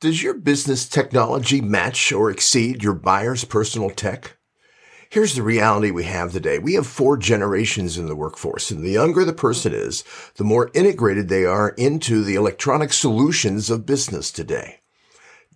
Does your business technology match or exceed your buyer's personal tech? Here's the reality we have today. We have four generations in the workforce, and the younger the person is, the more integrated they are into the electronic solutions of business today.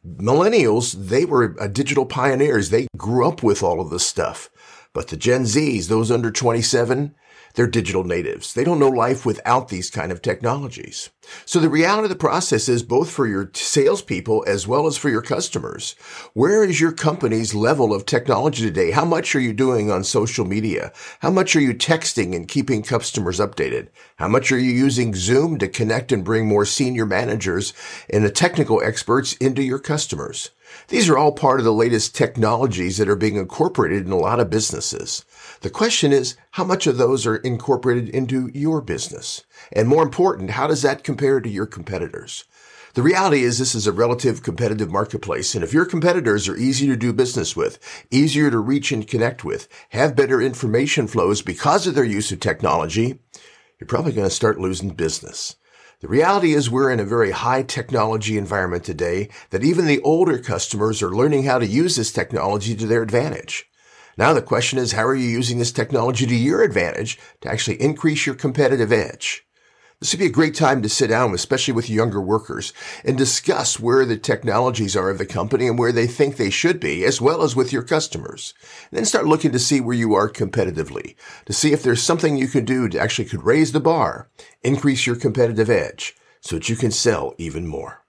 Millennials, they were digital pioneers. They grew up with all of this stuff. But the Gen Zs, those under 27, they're digital natives. They don't know life without these kind of technologies. So the reality of the process is both for your salespeople as well as for your customers. Where is your company's level of technology today? How much are you doing on social media? How much are you texting and keeping customers updated? How much are you using Zoom to connect and bring more senior managers and the technical experts into your customers? These are all part of the latest technologies that are being incorporated in a lot of businesses. The question is, how much of those are incorporated into your business? And more important, how does that compare to your competitors? The reality is this is a relative competitive marketplace. And if your competitors are easy to do business with, easier to reach and connect with, have better information flows because of their use of technology, you're probably going to start losing business. The reality is we're in a very high technology environment today that even the older customers are learning how to use this technology to their advantage. Now the question is, how are you using this technology to your advantage to actually increase your competitive edge? This would be a great time to sit down, especially with younger workers, and discuss where the technologies are of the company and where they think they should be, as well as with your customers. And then start looking to see where you are competitively, to see if there's something you can do to actually could raise the bar, increase your competitive edge, so that you can sell even more.